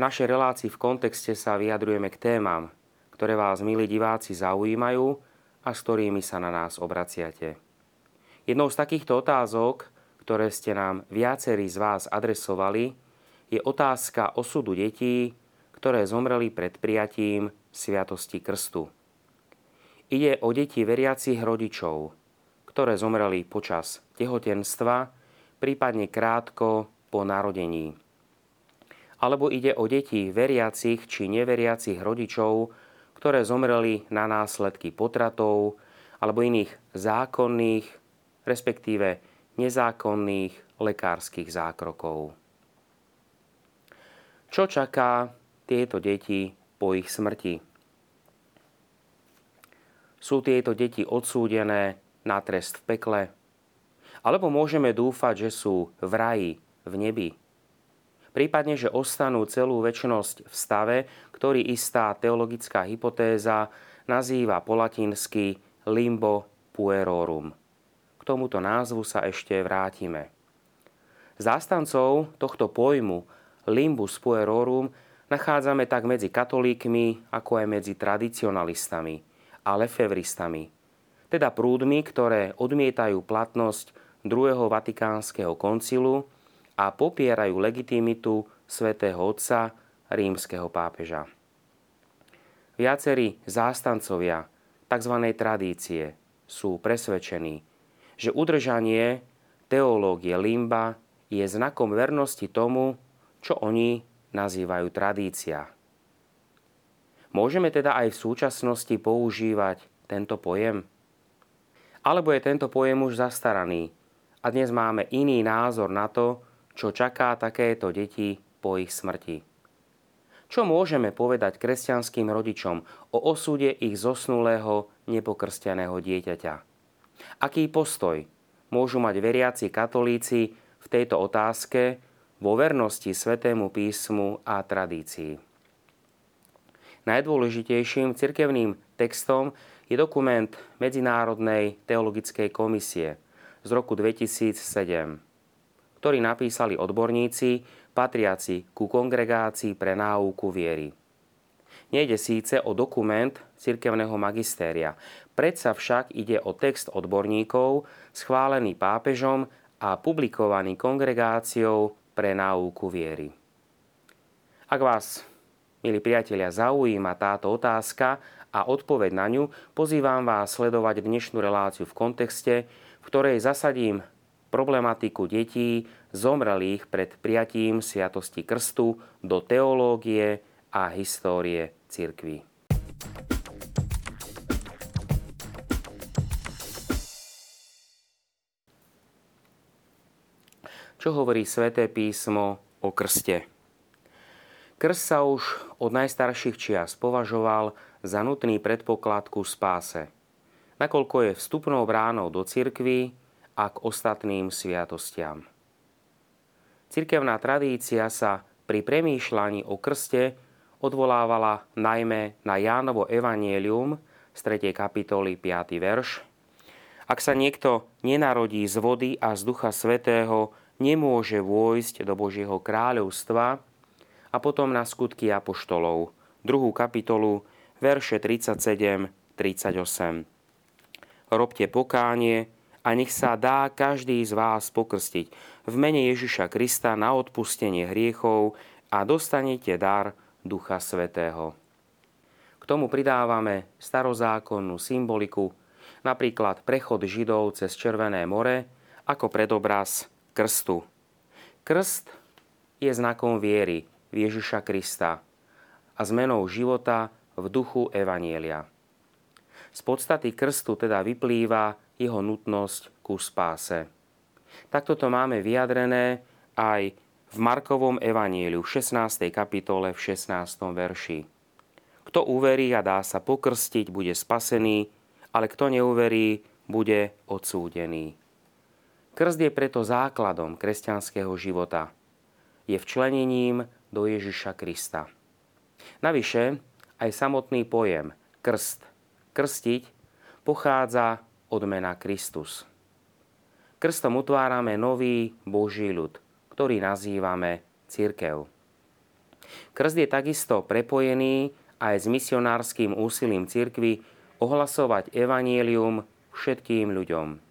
V našej relácii v kontexte sa vyjadrujeme k témam, ktoré vás, milí diváci, zaujímajú a s ktorými sa na nás obraciate. Jednou z takýchto otázok, ktoré ste nám viacerí z vás adresovali, je otázka osudu detí, ktoré zomreli pred prijatím Sviatosti Krstu. Ide o deti veriacich rodičov, ktoré zomreli počas tehotenstva, prípadne krátko po narodení. Alebo ide o deti veriacich či neveriacich rodičov, ktoré zomreli na následky potratov alebo iných zákonných, respektíve nezákonných lekárskych zákrokov. Čo čaká tieto deti po ich smrti. Sú tieto deti odsúdené na trest v pekle? Alebo môžeme dúfať, že sú v raji, v nebi? Prípadne, že ostanú celú väčšnosť v stave, ktorý istá teologická hypotéza nazýva po latinsky limbo puerorum. K tomuto názvu sa ešte vrátime. Zástancov tohto pojmu limbus puerorum nachádzame tak medzi katolíkmi, ako aj medzi tradicionalistami a lefevristami, teda prúdmi, ktoré odmietajú platnosť druhého Vatikánskeho koncilu a popierajú legitimitu svätého Otca rímskeho pápeža. Viacerí zástancovia tzv. tradície sú presvedčení, že udržanie teológie limba je znakom vernosti tomu, čo oni nazývajú tradícia. Môžeme teda aj v súčasnosti používať tento pojem? Alebo je tento pojem už zastaraný a dnes máme iný názor na to, čo čaká takéto deti po ich smrti? Čo môžeme povedať kresťanským rodičom o osude ich zosnulého nepokrsteného dieťaťa? Aký postoj môžu mať veriaci katolíci v tejto otázke, vo vernosti Svetému písmu a tradícii. Najdôležitejším cirkevným textom je dokument Medzinárodnej teologickej komisie z roku 2007, ktorý napísali odborníci patriaci ku kongregácii pre náuku viery. Nejde síce o dokument cirkevného magistéria, predsa však ide o text odborníkov schválený pápežom a publikovaný kongregáciou pre náuku viery. Ak vás, milí priatelia, zaujíma táto otázka a odpoveď na ňu, pozývam vás sledovať dnešnú reláciu v kontexte, v ktorej zasadím problematiku detí zomrelých pred prijatím Sviatosti Krstu do teológie a histórie cirkvy. čo hovorí sväté písmo o krste. Krst sa už od najstarších čias považoval za nutný predpoklad ku spáse, nakoľko je vstupnou bránou do cirkvy a k ostatným sviatostiam. Cirkevná tradícia sa pri premýšľaní o krste odvolávala najmä na Jánovo evanielium z 3. kapitoly 5. verš. Ak sa niekto nenarodí z vody a z Ducha Svetého, nemôže vôjsť do Božieho kráľovstva a potom na skutky apoštolov, druhú kapitolu, verše 37-38. Robte pokánie a nech sa dá každý z vás pokrstiť v mene Ježiša Krista na odpustenie hriechov a dostanete dar Ducha Svetého. K tomu pridávame starozákonnú symboliku, napríklad prechod Židov cez Červené more ako predobraz krstu. Krst je znakom viery v Ježiša Krista a zmenou života v duchu Evanielia. Z podstaty krstu teda vyplýva jeho nutnosť ku spáse. Takto to máme vyjadrené aj v Markovom evanieliu v 16. kapitole v 16. verši. Kto uverí a dá sa pokrstiť, bude spasený, ale kto neuverí, bude odsúdený. Krst je preto základom kresťanského života. Je včlenením do Ježiša Krista. Navyše, aj samotný pojem krst, krstiť, pochádza od mena Kristus. Krstom utvárame nový Boží ľud, ktorý nazývame církev. Krst je takisto prepojený aj s misionárským úsilím cirkvy ohlasovať evanielium všetkým ľuďom.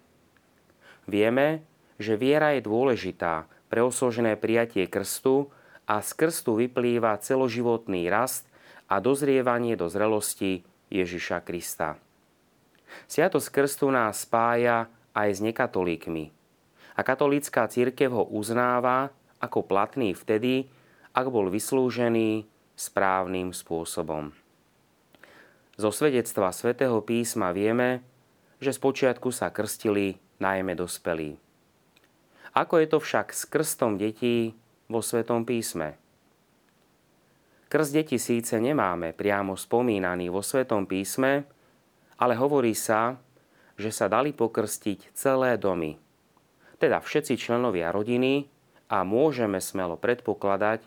Vieme, že viera je dôležitá pre osožené prijatie krstu a z krstu vyplýva celoživotný rast a dozrievanie do zrelosti Ježiša Krista. Sviatosť krstu nás spája aj s nekatolíkmi. A katolícká církev ho uznáva ako platný vtedy, ak bol vyslúžený správnym spôsobom. Zo svedectva svätého písma vieme, že spočiatku sa krstili najmä dospelí. Ako je to však s krstom detí vo Svetom písme? Krst detí síce nemáme priamo spomínaný vo Svetom písme, ale hovorí sa, že sa dali pokrstiť celé domy, teda všetci členovia rodiny a môžeme smelo predpokladať,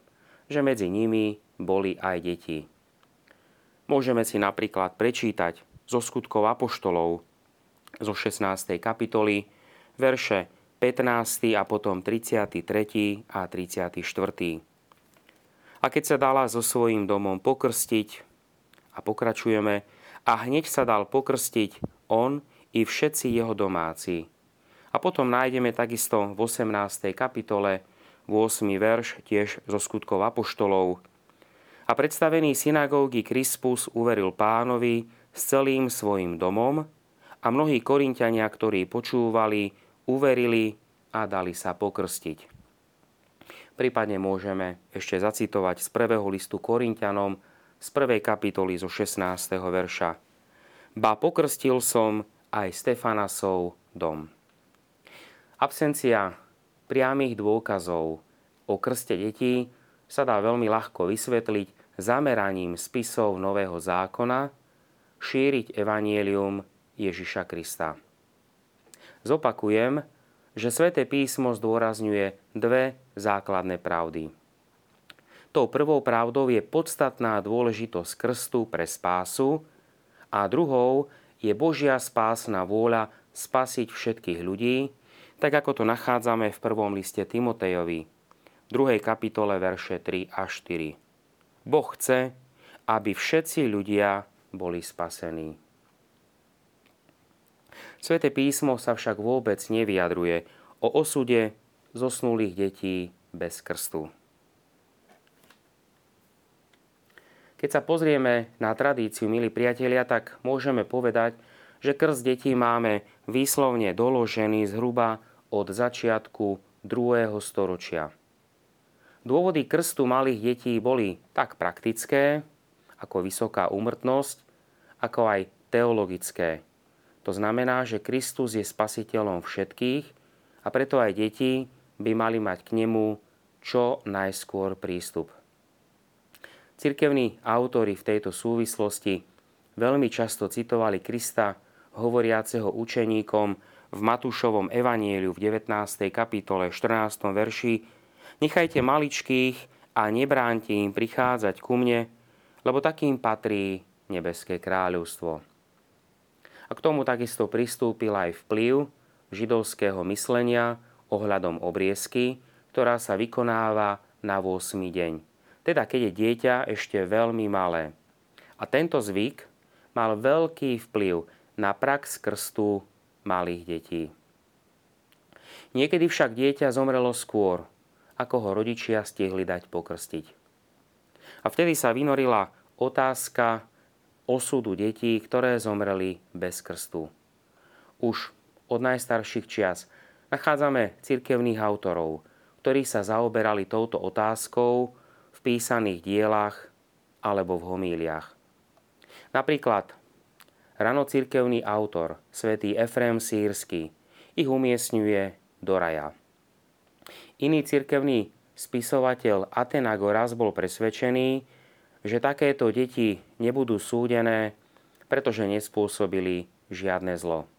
že medzi nimi boli aj deti. Môžeme si napríklad prečítať zo skutkov apoštolov zo 16. kapitoly verše 15. a potom 33. a 34. A keď sa dala so svojím domom pokrstiť, a pokračujeme, a hneď sa dal pokrstiť on i všetci jeho domáci. A potom nájdeme takisto v 18. kapitole 8. verš tiež zo skutkov apoštolov, a predstavený synagógy Krispus uveril pánovi s celým svojim domom a mnohí korinťania, ktorí počúvali, uverili a dali sa pokrstiť. Prípadne môžeme ešte zacitovať z prvého listu Korintianom z prvej kapitoly zo 16. verša. Ba pokrstil som aj Stefanasov dom. Absencia priamých dôkazov o krste detí sa dá veľmi ľahko vysvetliť zameraním spisov Nového zákona šíriť evanielium Ježiša Krista. Zopakujem, že sväté písmo zdôrazňuje dve základné pravdy. Tou prvou pravdou je podstatná dôležitosť krstu pre spásu a druhou je Božia spásna vôľa spasiť všetkých ľudí, tak ako to nachádzame v prvom liste Timotejovi, 2. kapitole verše 3 a 4. Boh chce, aby všetci ľudia boli spasení. Sveté písmo sa však vôbec nevyjadruje o osude zosnulých detí bez krstu. Keď sa pozrieme na tradíciu, milí priatelia, tak môžeme povedať, že krst detí máme výslovne doložený zhruba od začiatku 2. storočia. Dôvody krstu malých detí boli tak praktické, ako vysoká úmrtnosť, ako aj teologické. To znamená, že Kristus je spasiteľom všetkých a preto aj deti by mali mať k nemu čo najskôr prístup. Cirkevní autori v tejto súvislosti veľmi často citovali Krista, hovoriaceho učeníkom v Matúšovom evanieliu v 19. kapitole 14. verši Nechajte maličkých a nebránte im prichádzať ku mne, lebo takým patrí nebeské kráľovstvo. A k tomu takisto pristúpil aj vplyv židovského myslenia ohľadom obriezky, ktorá sa vykonáva na 8. deň. Teda keď je dieťa ešte veľmi malé. A tento zvyk mal veľký vplyv na prax krstu malých detí. Niekedy však dieťa zomrelo skôr, ako ho rodičia stihli dať pokrstiť. A vtedy sa vynorila otázka osudu detí, ktoré zomreli bez krstu. Už od najstarších čias nachádzame cirkevných autorov, ktorí sa zaoberali touto otázkou písaných dielach alebo v homíliach. Napríklad ranocirkevný autor, svätý Efrem Sírsky, ich umiestňuje do raja. Iný cirkevný spisovateľ Atenagoras bol presvedčený, že takéto deti nebudú súdené, pretože nespôsobili žiadne zlo.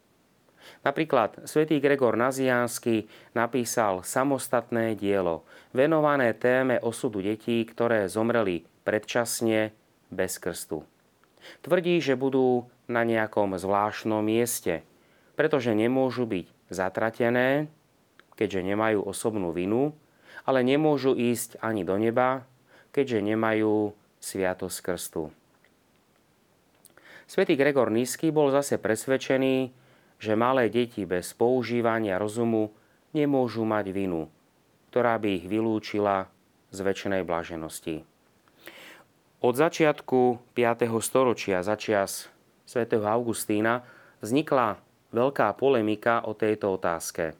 Napríklad svätý Gregor Naziánsky napísal samostatné dielo venované téme osudu detí, ktoré zomreli predčasne bez krstu. Tvrdí, že budú na nejakom zvláštnom mieste, pretože nemôžu byť zatratené, keďže nemajú osobnú vinu, ale nemôžu ísť ani do neba, keďže nemajú sviatosť krstu. Svetý Gregor Nízky bol zase presvedčený, že malé deti bez používania rozumu nemôžu mať vinu, ktorá by ich vylúčila z väčšnej blaženosti. Od začiatku 5. storočia začias svätého Augustína vznikla veľká polemika o tejto otázke.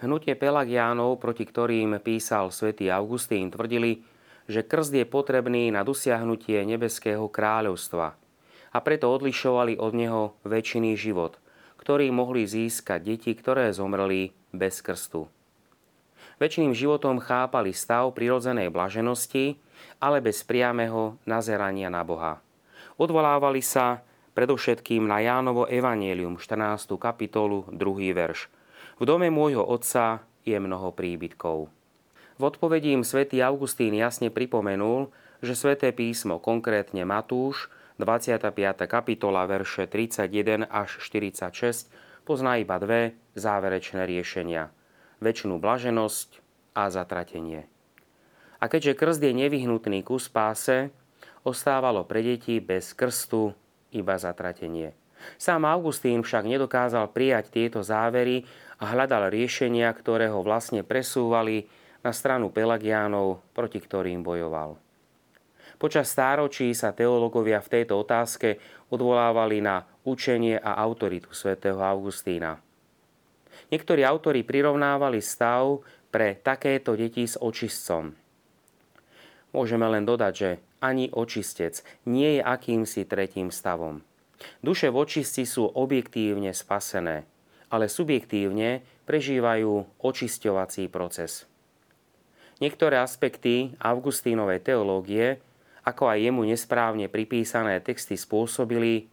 Hnutie Pelagiánov, proti ktorým písal svätý Augustín, tvrdili, že krst je potrebný na dosiahnutie nebeského kráľovstva a preto odlišovali od neho väčšiný život, ktorý mohli získať deti, ktoré zomreli bez krstu. Väčšiným životom chápali stav prirodzenej blaženosti, ale bez priameho nazerania na Boha. Odvolávali sa predovšetkým na Jánovo evanielium 14. kapitolu 2. verš. V dome môjho otca je mnoho príbytkov. V odpovedí im svätý Augustín jasne pripomenul, že sväté písmo, konkrétne Matúš, 25. kapitola, verše 31 až 46, pozná iba dve záverečné riešenia. Väčšinu blaženosť a zatratenie. A keďže krst je nevyhnutný ku spáse, ostávalo pre deti bez krstu iba zatratenie. Sám Augustín však nedokázal prijať tieto závery a hľadal riešenia, ktoré ho vlastne presúvali na stranu Pelagiánov, proti ktorým bojoval. Počas stáročí sa teológovia v tejto otázke odvolávali na učenie a autoritu svätého Augustína. Niektorí autori prirovnávali stav pre takéto deti s očistcom – Môžeme len dodať, že ani očistec nie je akýmsi tretím stavom. Duše v očisti sú objektívne spasené, ale subjektívne prežívajú očisťovací proces. Niektoré aspekty Augustínovej teológie, ako aj jemu nesprávne pripísané texty spôsobili,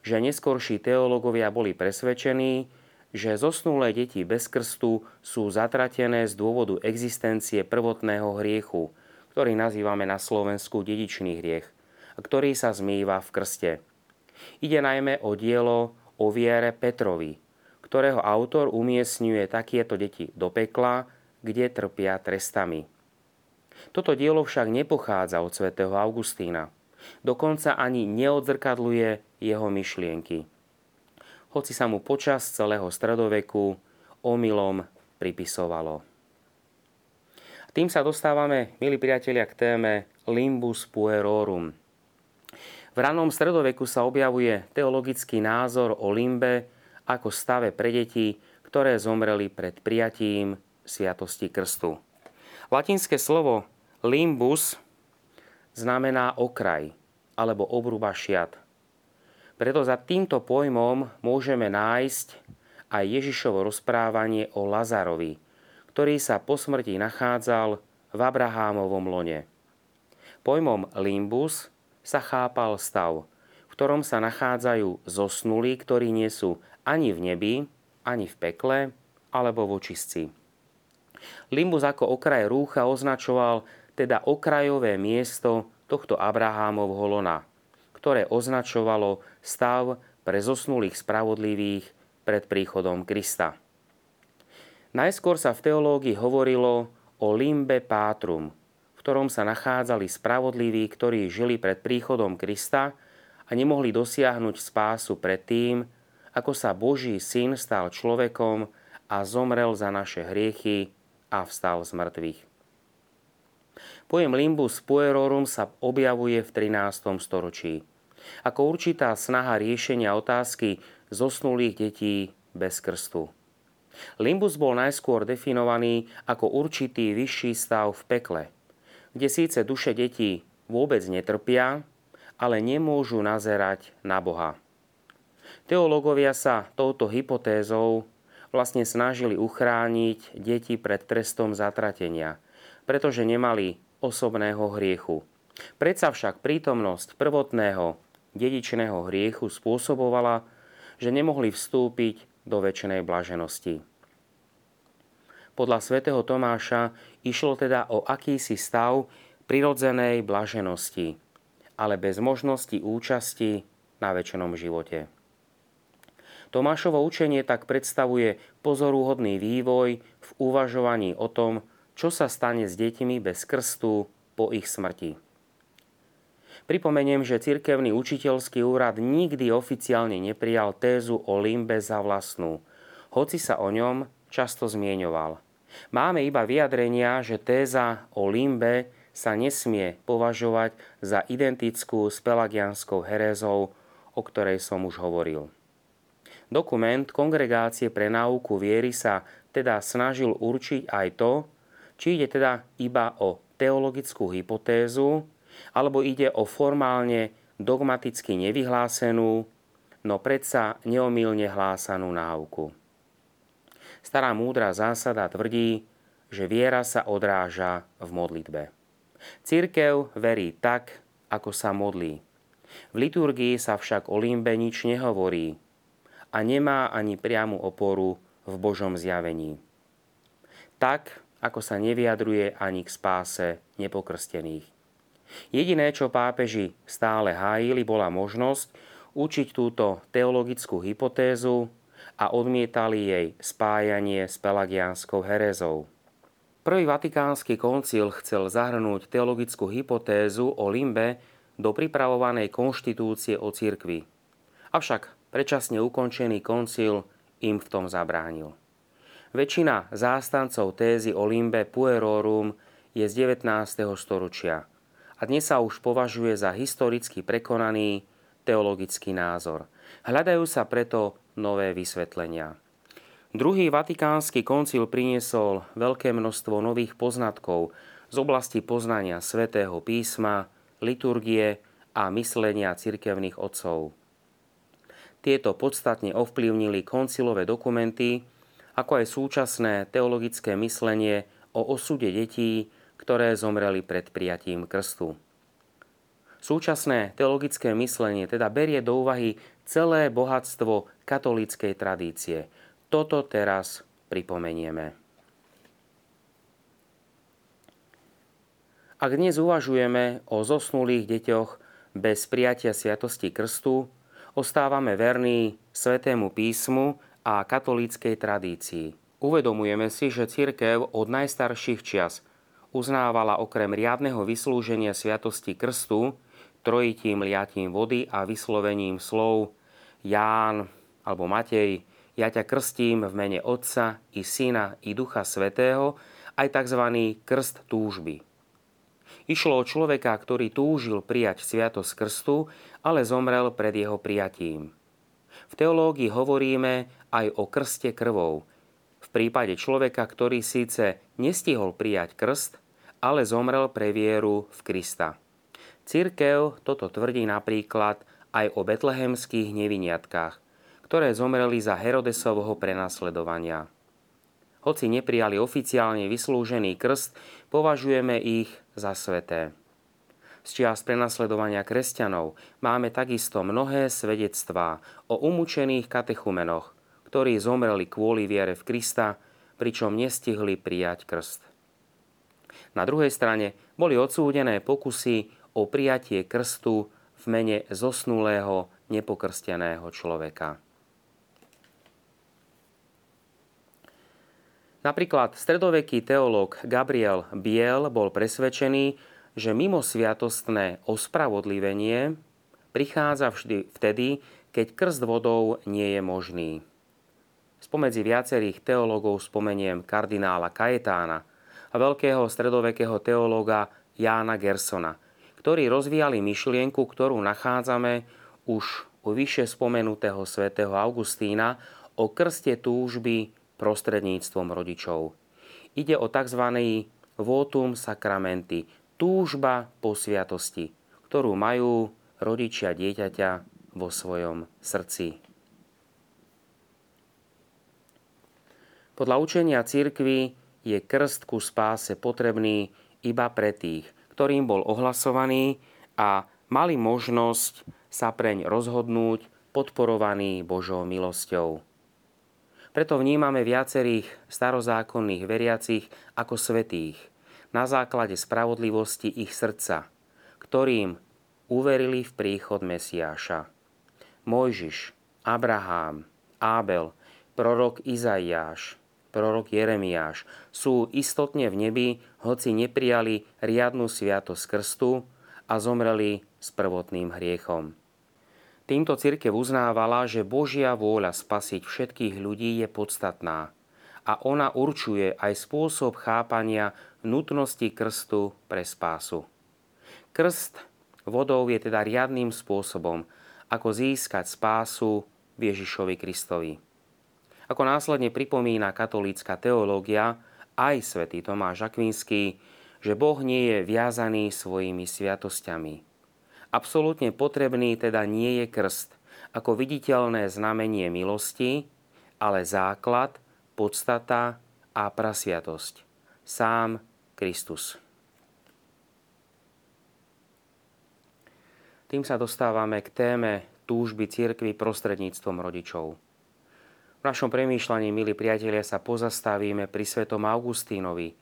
že neskorší teológovia boli presvedčení, že zosnulé deti bez krstu sú zatratené z dôvodu existencie prvotného hriechu, ktorý nazývame na Slovensku dedičný hriech ktorý sa zmýva v krste. Ide najmä o dielo o viere Petrovi, ktorého autor umiestňuje takéto deti do pekla, kde trpia trestami. Toto dielo však nepochádza od svätého Augustína. Dokonca ani neodzrkadluje jeho myšlienky. Hoci sa mu počas celého stredoveku omylom pripisovalo. Tým sa dostávame, milí priatelia, k téme Limbus puerorum. V ranom stredoveku sa objavuje teologický názor o limbe ako stave pre deti, ktoré zomreli pred prijatím sviatosti krstu. Latinské slovo limbus znamená okraj alebo obruba šiat. Preto za týmto pojmom môžeme nájsť aj Ježišovo rozprávanie o Lazarovi, ktorý sa po smrti nachádzal v Abrahámovom lone. Pojmom limbus sa chápal stav, v ktorom sa nachádzajú zosnulí, ktorí nie sú ani v nebi, ani v pekle, alebo v očistci. Limbus ako okraj rúcha označoval teda okrajové miesto tohto Abrahámovho lona, ktoré označovalo stav pre zosnulých spravodlivých pred príchodom Krista. Najskôr sa v teológii hovorilo o limbe pátrum, v ktorom sa nachádzali spravodliví, ktorí žili pred príchodom Krista a nemohli dosiahnuť spásu pred tým, ako sa Boží syn stal človekom a zomrel za naše hriechy a vstal z mŕtvych. Pojem limbus puerorum sa objavuje v 13. storočí ako určitá snaha riešenia otázky zosnulých detí bez krstu. Limbus bol najskôr definovaný ako určitý vyšší stav v pekle, kde síce duše detí vôbec netrpia, ale nemôžu nazerať na Boha. Teológovia sa touto hypotézou vlastne snažili uchrániť deti pred trestom zatratenia, pretože nemali osobného hriechu. Predsa však prítomnosť prvotného dedičného hriechu spôsobovala, že nemohli vstúpiť do väčšnej blaženosti. Podľa svätého Tomáša išlo teda o akýsi stav prirodzenej blaženosti, ale bez možnosti účasti na väčšnom živote. Tomášovo učenie tak predstavuje pozorúhodný vývoj v uvažovaní o tom, čo sa stane s deťmi bez krstu po ich smrti. Pripomeniem, že cirkevný učiteľský úrad nikdy oficiálne neprijal tézu o limbe za vlastnú, hoci sa o ňom často zmieňoval. Máme iba vyjadrenia, že téza o limbe sa nesmie považovať za identickú s pelagianskou herézou, o ktorej som už hovoril. Dokument Kongregácie pre náuku viery sa teda snažil určiť aj to, či ide teda iba o teologickú hypotézu, alebo ide o formálne dogmaticky nevyhlásenú, no predsa neomilne hlásanú náuku. Stará múdra zásada tvrdí, že viera sa odráža v modlitbe. Církev verí tak, ako sa modlí. V liturgii sa však o limbe nič nehovorí a nemá ani priamu oporu v Božom zjavení. Tak, ako sa nevyjadruje ani k spáse nepokrstených. Jediné, čo pápeži stále hájili, bola možnosť učiť túto teologickú hypotézu a odmietali jej spájanie s pelagiánskou herezou. Prvý vatikánsky koncil chcel zahrnúť teologickú hypotézu o limbe do pripravovanej konštitúcie o cirkvi. Avšak predčasne ukončený koncil im v tom zabránil. Väčšina zástancov tézy o limbe puerorum je z 19. storočia a dnes sa už považuje za historicky prekonaný teologický názor. Hľadajú sa preto nové vysvetlenia. Druhý vatikánsky koncil priniesol veľké množstvo nových poznatkov z oblasti poznania svätého písma, liturgie a myslenia cirkevných otcov. Tieto podstatne ovplyvnili koncilové dokumenty, ako aj súčasné teologické myslenie o osude detí, ktoré zomreli pred prijatím krstu. Súčasné teologické myslenie teda berie do úvahy celé bohatstvo katolíckej tradície. Toto teraz pripomenieme. Ak dnes uvažujeme o zosnulých deťoch bez prijatia sviatosti krstu, ostávame verní svetému písmu a katolíckej tradícii. Uvedomujeme si, že cirkev od najstarších čias uznávala okrem riadneho vyslúženia sviatosti krstu, trojitím liatím vody a vyslovením slov Ján alebo Matej, ja ťa krstím v mene Otca i Syna i Ducha Svetého, aj tzv. krst túžby. Išlo o človeka, ktorý túžil prijať sviatosť krstu, ale zomrel pred jeho prijatím. V teológii hovoríme aj o krste krvou, v prípade človeka, ktorý síce nestihol prijať krst, ale zomrel pre vieru v Krista. Cirkev toto tvrdí napríklad aj o betlehemských neviniatkách, ktoré zomreli za Herodesovho prenasledovania. Hoci neprijali oficiálne vyslúžený krst, považujeme ich za sveté. Z čias prenasledovania kresťanov máme takisto mnohé svedectvá o umúčených katechumenoch, ktorí zomreli kvôli viere v Krista, pričom nestihli prijať krst. Na druhej strane boli odsúdené pokusy o prijatie krstu v mene zosnulého nepokrsteného človeka. Napríklad stredoveký teológ Gabriel Biel bol presvedčený, že mimo sviatostné ospravodlivenie prichádza vždy vtedy, keď krst vodou nie je možný. Spomedzi viacerých teológov spomeniem kardinála Kajetána a veľkého stredovekého teológa Jána Gersona, ktorí rozvíjali myšlienku, ktorú nachádzame už u vyššie spomenutého svätého Augustína o krste túžby prostredníctvom rodičov. Ide o tzv. votum sacramenti, túžba po sviatosti, ktorú majú rodičia dieťaťa vo svojom srdci. Podľa učenia cirkvy je krst ku spáse potrebný iba pre tých, ktorým bol ohlasovaný a mali možnosť sa preň rozhodnúť podporovaný Božou milosťou. Preto vnímame viacerých starozákonných veriacich ako svetých na základe spravodlivosti ich srdca, ktorým uverili v príchod Mesiáša. Mojžiš, Abraham, Ábel, prorok Izaiáš, prorok Jeremiáš, sú istotne v nebi, hoci neprijali riadnu sviatosť krstu a zomreli s prvotným hriechom. Týmto cirkev uznávala, že Božia vôľa spasiť všetkých ľudí je podstatná a ona určuje aj spôsob chápania nutnosti krstu pre spásu. Krst vodou je teda riadným spôsobom, ako získať spásu v Ježišovi Kristovi. Ako následne pripomína katolícka teológia, aj svätý Tomáš Akvinský, že Boh nie je viazaný svojimi sviatosťami. Absolútne potrebný teda nie je krst ako viditeľné znamenie milosti, ale základ, podstata a prasviatosť. Sám Kristus. Tým sa dostávame k téme túžby cirkvy prostredníctvom rodičov. V našom premýšľaní, milí priatelia, sa pozastavíme pri svetom Augustínovi,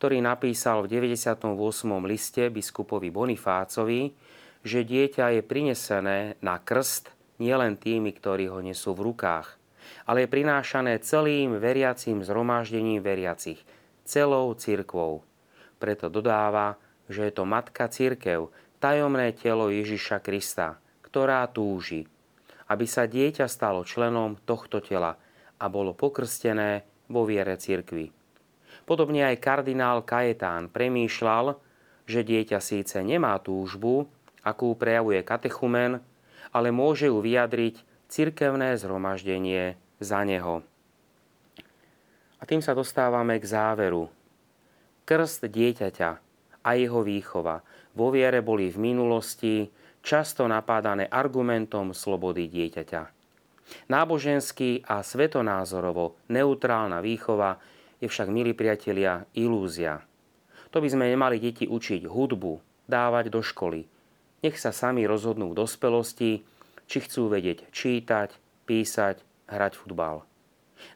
ktorý napísal v 98. liste biskupovi Bonifácovi, že dieťa je prinesené na krst nielen tými, ktorí ho nesú v rukách, ale je prinášané celým veriacím zhromaždením veriacich, celou cirkvou. Preto dodáva, že je to matka cirkev, tajomné telo Ježiša Krista, ktorá túži, aby sa dieťa stalo členom tohto tela a bolo pokrstené vo viere cirkvi. Podobne aj kardinál Kajetán premýšľal, že dieťa síce nemá túžbu, akú prejavuje katechumen, ale môže ju vyjadriť cirkevné zhromaždenie za neho. A tým sa dostávame k záveru. Krst dieťaťa a jeho výchova vo viere boli v minulosti často napádané argumentom slobody dieťaťa. Náboženský a svetonázorovo neutrálna výchova je však, milí priatelia, ilúzia. To by sme nemali deti učiť hudbu, dávať do školy. Nech sa sami rozhodnú v dospelosti, či chcú vedieť čítať, písať, hrať futbal.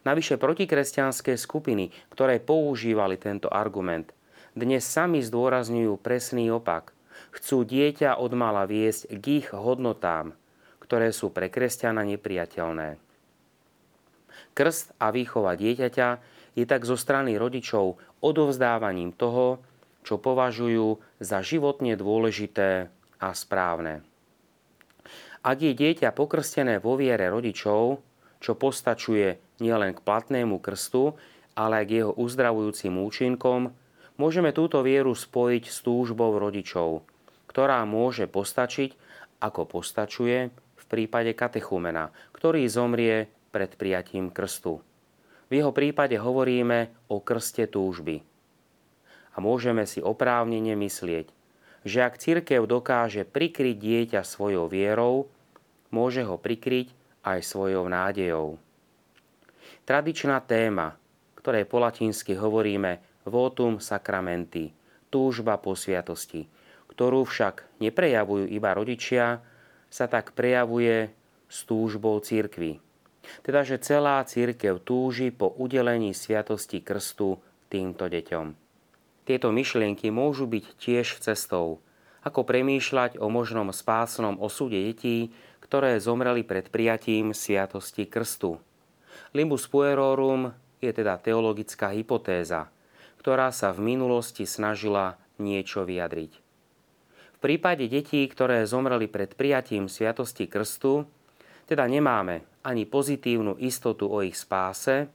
Navyše protikresťanské skupiny, ktoré používali tento argument, dnes sami zdôrazňujú presný opak – chcú dieťa od mala viesť k ich hodnotám, ktoré sú pre kresťana nepriateľné. Krst a výchova dieťaťa je tak zo strany rodičov odovzdávaním toho, čo považujú za životne dôležité a správne. Ak je dieťa pokrstené vo viere rodičov, čo postačuje nielen k platnému krstu, ale aj k jeho uzdravujúcim účinkom, môžeme túto vieru spojiť s túžbou rodičov, ktorá môže postačiť, ako postačuje v prípade katechumena, ktorý zomrie pred prijatím krstu. V jeho prípade hovoríme o krste túžby. A môžeme si oprávnene myslieť, že ak církev dokáže prikryť dieťa svojou vierou, môže ho prikryť aj svojou nádejou. Tradičná téma, ktorej po latinsky hovoríme votum sacramenti, túžba po sviatosti, ktorú však neprejavujú iba rodičia, sa tak prejavuje s túžbou církvy. Teda, že celá církev túži po udelení sviatosti krstu týmto deťom. Tieto myšlienky môžu byť tiež cestou, ako premýšľať o možnom spásnom osude detí, ktoré zomreli pred prijatím sviatosti krstu. Limbus puerorum je teda teologická hypotéza, ktorá sa v minulosti snažila niečo vyjadriť prípade detí, ktoré zomreli pred prijatím Sviatosti Krstu, teda nemáme ani pozitívnu istotu o ich spáse,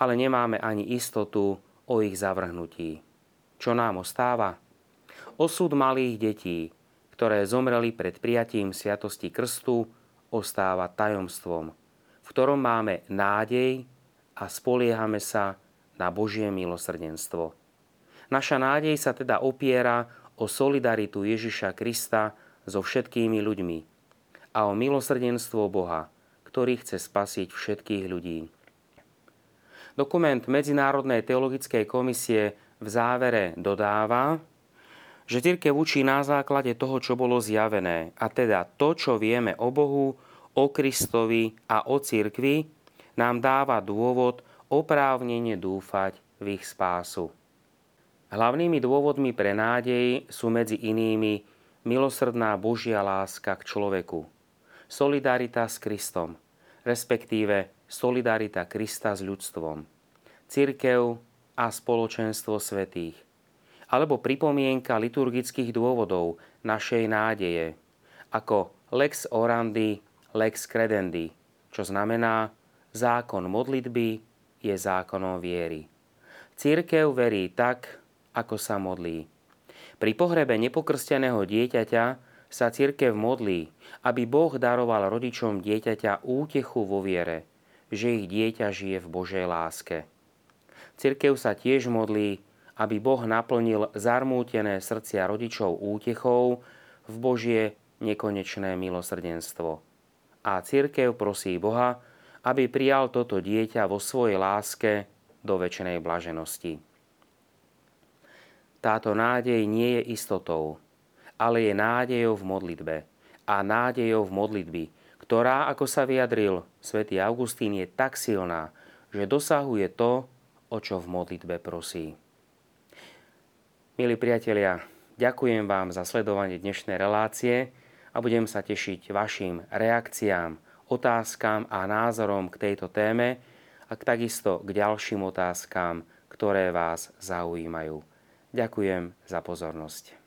ale nemáme ani istotu o ich zavrhnutí. Čo nám ostáva? Osud malých detí, ktoré zomreli pred prijatím Sviatosti Krstu, ostáva tajomstvom, v ktorom máme nádej a spoliehame sa na Božie milosrdenstvo. Naša nádej sa teda opiera o solidaritu Ježiša Krista so všetkými ľuďmi a o milosrdenstvo Boha, ktorý chce spasiť všetkých ľudí. Dokument Medzinárodnej teologickej komisie v závere dodáva, že církev učí na základe toho, čo bolo zjavené, a teda to, čo vieme o Bohu, o Kristovi a o cirkvi, nám dáva dôvod oprávnene dúfať v ich spásu. Hlavnými dôvodmi pre nádej sú medzi inými milosrdná Božia láska k človeku, solidarita s Kristom, respektíve solidarita Krista s ľudstvom. cirkev a spoločenstvo svetých. Alebo pripomienka liturgických dôvodov našej nádeje, ako lex orandi, lex credendi, čo znamená zákon modlitby je zákonom viery. Církev verí tak, ako sa modlí. Pri pohrebe nepokrsteného dieťaťa sa církev modlí, aby Boh daroval rodičom dieťaťa útechu vo viere, že ich dieťa žije v Božej láske. Cirkev sa tiež modlí, aby Boh naplnil zarmútené srdcia rodičov útechou v Božie nekonečné milosrdenstvo. A cirkev prosí Boha, aby prijal toto dieťa vo svojej láske do väčšnej blaženosti. Táto nádej nie je istotou, ale je nádejou v modlitbe a nádejou v modlitby, ktorá, ako sa vyjadril svätý Augustín, je tak silná, že dosahuje to, o čo v modlitbe prosí. Milí priatelia, ďakujem vám za sledovanie dnešnej relácie a budem sa tešiť vašim reakciám, otázkam a názorom k tejto téme a takisto k ďalším otázkam, ktoré vás zaujímajú. Ďakujem za pozornosť.